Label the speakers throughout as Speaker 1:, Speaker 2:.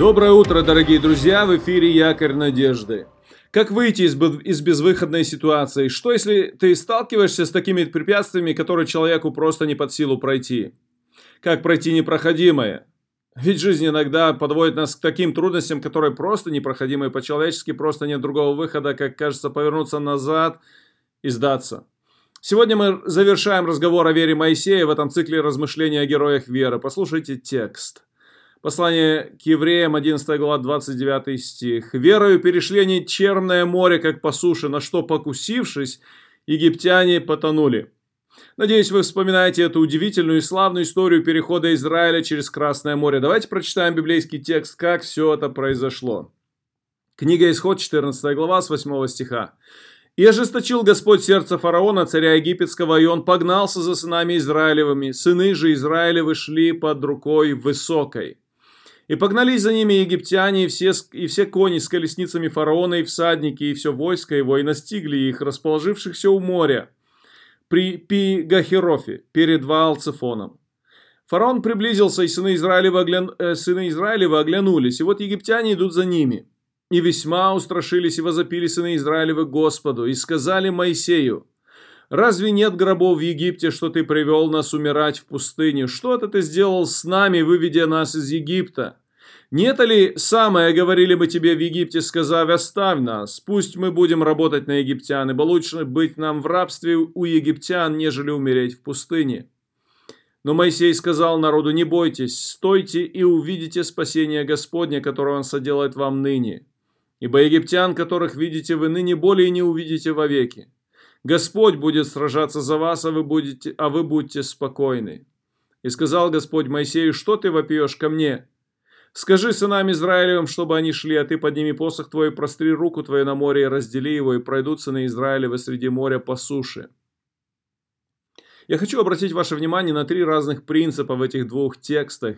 Speaker 1: Доброе утро, дорогие друзья! В эфире Якорь Надежды. Как выйти из, безвыходной ситуации? Что если ты сталкиваешься с такими препятствиями, которые человеку просто не под силу пройти? Как пройти непроходимое? Ведь жизнь иногда подводит нас к таким трудностям, которые просто непроходимые по-человечески, просто нет другого выхода, как кажется, повернуться назад и сдаться. Сегодня мы завершаем разговор о вере Моисея в этом цикле размышления о героях веры. Послушайте текст. Послание к евреям, 11 глава, 29 стих. «Верою перешли они черное море, как по суше, на что, покусившись, египтяне потонули». Надеюсь, вы вспоминаете эту удивительную и славную историю перехода Израиля через Красное море. Давайте прочитаем библейский текст, как все это произошло. Книга Исход, 14 глава, с 8 стиха. «И ожесточил Господь сердце фараона, царя египетского, и он погнался за сынами Израилевыми. Сыны же Израилевы шли под рукой высокой. И погнались за ними египтяне, и все, и все кони с колесницами фараона, и всадники, и все войско его, и настигли их, расположившихся у моря, при Пигахерофе, перед Ваалцефоном. Фараон приблизился, и сыны Израилева, оглян... э, сыны Израилева оглянулись, и вот египтяне идут за ними. И весьма устрашились и возопили сыны Израилевы Господу, и сказали Моисею, Разве нет гробов в Египте, что ты привел нас умирать в пустыне? Что это ты сделал с нами, выведя нас из Египта? Нет ли самое, говорили мы тебе в Египте, сказав, оставь нас, пусть мы будем работать на египтян, ибо лучше быть нам в рабстве у египтян, нежели умереть в пустыне. Но Моисей сказал народу, не бойтесь, стойте и увидите спасение Господня, которое Он соделает вам ныне. Ибо египтян, которых видите вы ныне, более не увидите вовеки. Господь будет сражаться за вас, а вы, будете, а вы будьте спокойны. И сказал Господь Моисею, что ты вопьешь ко мне? Скажи сынам Израилевым, чтобы они шли, а ты подними посох твой, простри руку твою на море и раздели его, и пройдут сыны Израилевы среди моря по суше. Я хочу обратить ваше внимание на три разных принципа в этих двух текстах.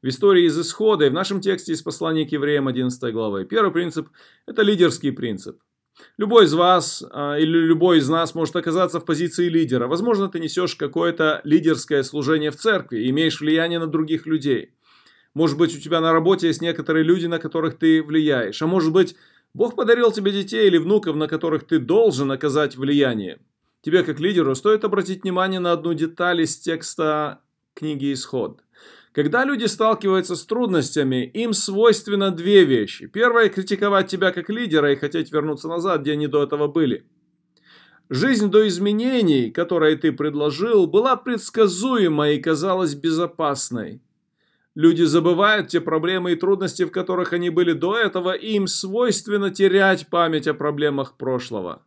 Speaker 1: В истории из Исхода и в нашем тексте из послания к евреям 11 главы. Первый принцип – это лидерский принцип. Любой из вас а, или любой из нас может оказаться в позиции лидера. Возможно, ты несешь какое-то лидерское служение в церкви имеешь влияние на других людей. Может быть, у тебя на работе есть некоторые люди, на которых ты влияешь. А может быть, Бог подарил тебе детей или внуков, на которых ты должен оказать влияние. Тебе, как лидеру, стоит обратить внимание на одну деталь из текста книги «Исход». Когда люди сталкиваются с трудностями, им свойственно две вещи. Первое – критиковать тебя как лидера и хотеть вернуться назад, где они до этого были. Жизнь до изменений, которые ты предложил, была предсказуемой и казалась безопасной. Люди забывают те проблемы и трудности, в которых они были до этого, и им свойственно терять память о проблемах прошлого.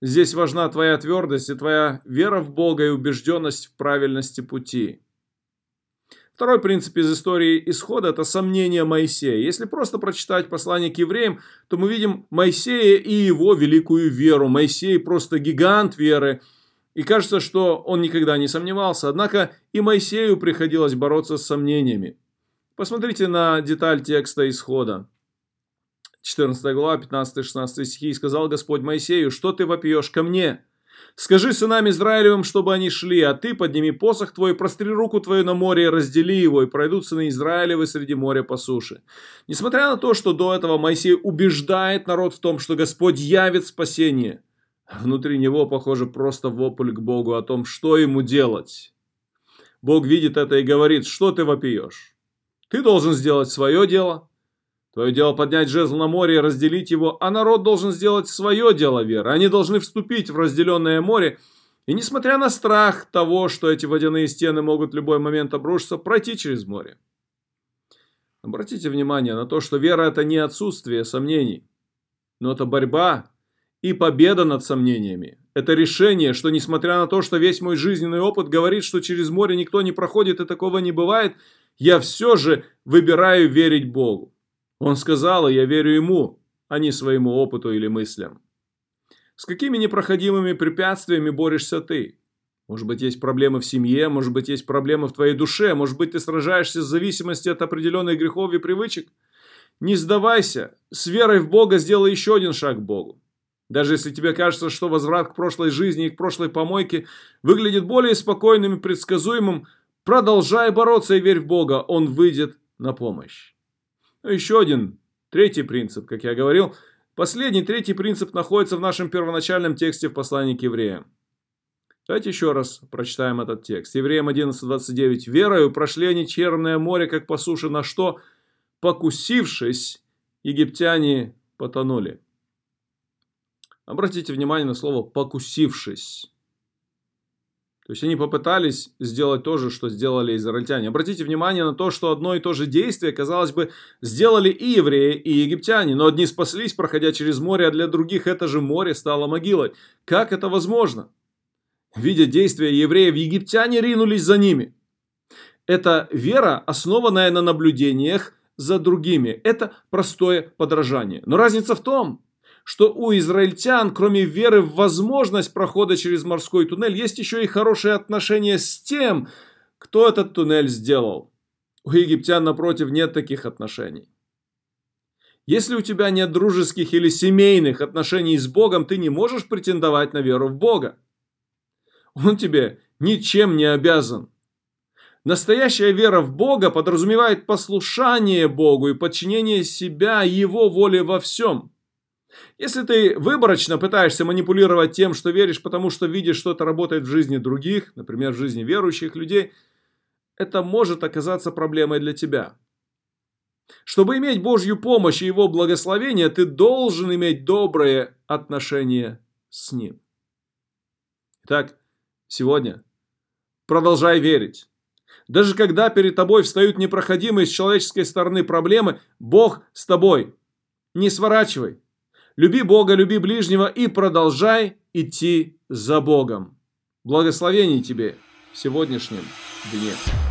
Speaker 1: Здесь важна твоя твердость и твоя вера в Бога и убежденность в правильности пути. Второй принцип из истории исхода – это сомнение Моисея. Если просто прочитать послание к евреям, то мы видим Моисея и его великую веру. Моисей просто гигант веры. И кажется, что он никогда не сомневался. Однако и Моисею приходилось бороться с сомнениями. Посмотрите на деталь текста исхода. 14 глава, 15-16 стихи. «И сказал Господь Моисею, что ты вопьешь ко мне?» Скажи сынам Израилевым, чтобы они шли, а ты подними посох твой, простри руку твою на море и раздели его, и пройдут сыны Израилевы среди моря по суше. Несмотря на то, что до этого Моисей убеждает народ в том, что Господь явит спасение, внутри него, похоже, просто вопль к Богу о том, что ему делать. Бог видит это и говорит, что ты вопиешь? Ты должен сделать свое дело, Твое дело поднять жезл на море и разделить его, а народ должен сделать свое дело веры. Они должны вступить в разделенное море и, несмотря на страх того, что эти водяные стены могут в любой момент обрушиться, пройти через море. Обратите внимание на то, что вера – это не отсутствие сомнений, но это борьба и победа над сомнениями. Это решение, что несмотря на то, что весь мой жизненный опыт говорит, что через море никто не проходит и такого не бывает, я все же выбираю верить Богу. Он сказал, и я верю ему, а не своему опыту или мыслям. С какими непроходимыми препятствиями борешься ты? Может быть, есть проблемы в семье, может быть, есть проблемы в твоей душе, может быть, ты сражаешься с зависимостью от определенных грехов и привычек? Не сдавайся, с верой в Бога сделай еще один шаг к Богу. Даже если тебе кажется, что возврат к прошлой жизни и к прошлой помойке выглядит более спокойным и предсказуемым, продолжай бороться и верь в Бога, Он выйдет на помощь. Еще один, третий принцип, как я говорил. Последний, третий принцип находится в нашем первоначальном тексте в послании к евреям. Давайте еще раз прочитаем этот текст. Евреям 11.29. «Верою прошли они черное море, как по суше, на что, покусившись, египтяне потонули». Обратите внимание на слово «покусившись». То есть они попытались сделать то же, что сделали израильтяне. Обратите внимание на то, что одно и то же действие, казалось бы, сделали и евреи, и египтяне. Но одни спаслись, проходя через море, а для других это же море стало могилой. Как это возможно? Видя действия евреев, египтяне ринулись за ними. Это вера, основанная на наблюдениях за другими. Это простое подражание. Но разница в том, что у израильтян, кроме веры в возможность прохода через морской туннель, есть еще и хорошие отношения с тем, кто этот туннель сделал. У египтян, напротив, нет таких отношений. Если у тебя нет дружеских или семейных отношений с Богом, ты не можешь претендовать на веру в Бога. Он тебе ничем не обязан. Настоящая вера в Бога подразумевает послушание Богу и подчинение себя Его воле во всем. Если ты выборочно пытаешься манипулировать тем, что веришь, потому что видишь, что это работает в жизни других, например, в жизни верующих людей, это может оказаться проблемой для тебя. Чтобы иметь Божью помощь и Его благословение, ты должен иметь доброе отношение с Ним. Итак, сегодня продолжай верить. Даже когда перед тобой встают непроходимые с человеческой стороны проблемы, Бог с тобой. Не сворачивай. Люби Бога, люби ближнего и продолжай идти за Богом. Благословений тебе в сегодняшнем дне.